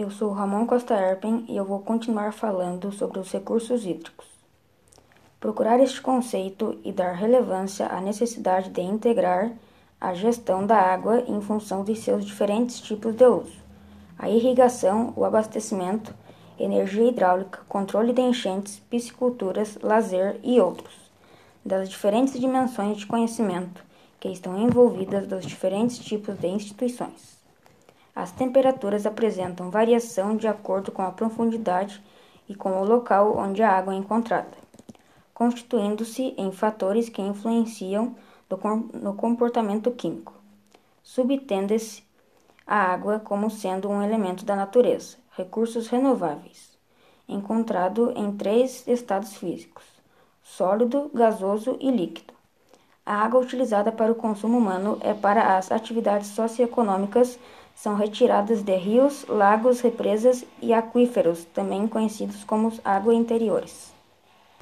eu sou Ramon Costa Erpen e eu vou continuar falando sobre os recursos hídricos. Procurar este conceito e dar relevância à necessidade de integrar a gestão da água em função de seus diferentes tipos de uso: a irrigação, o abastecimento, energia hidráulica, controle de enchentes, pisciculturas, lazer e outros, das diferentes dimensões de conhecimento que estão envolvidas dos diferentes tipos de instituições. As temperaturas apresentam variação de acordo com a profundidade e com o local onde a água é encontrada, constituindo-se em fatores que influenciam no comportamento químico. Subtende-se a água como sendo um elemento da natureza, recursos renováveis, encontrado em três estados físicos: sólido, gasoso e líquido. A água utilizada para o consumo humano é para as atividades socioeconômicas são retiradas de rios, lagos, represas e aquíferos, também conhecidos como água interiores.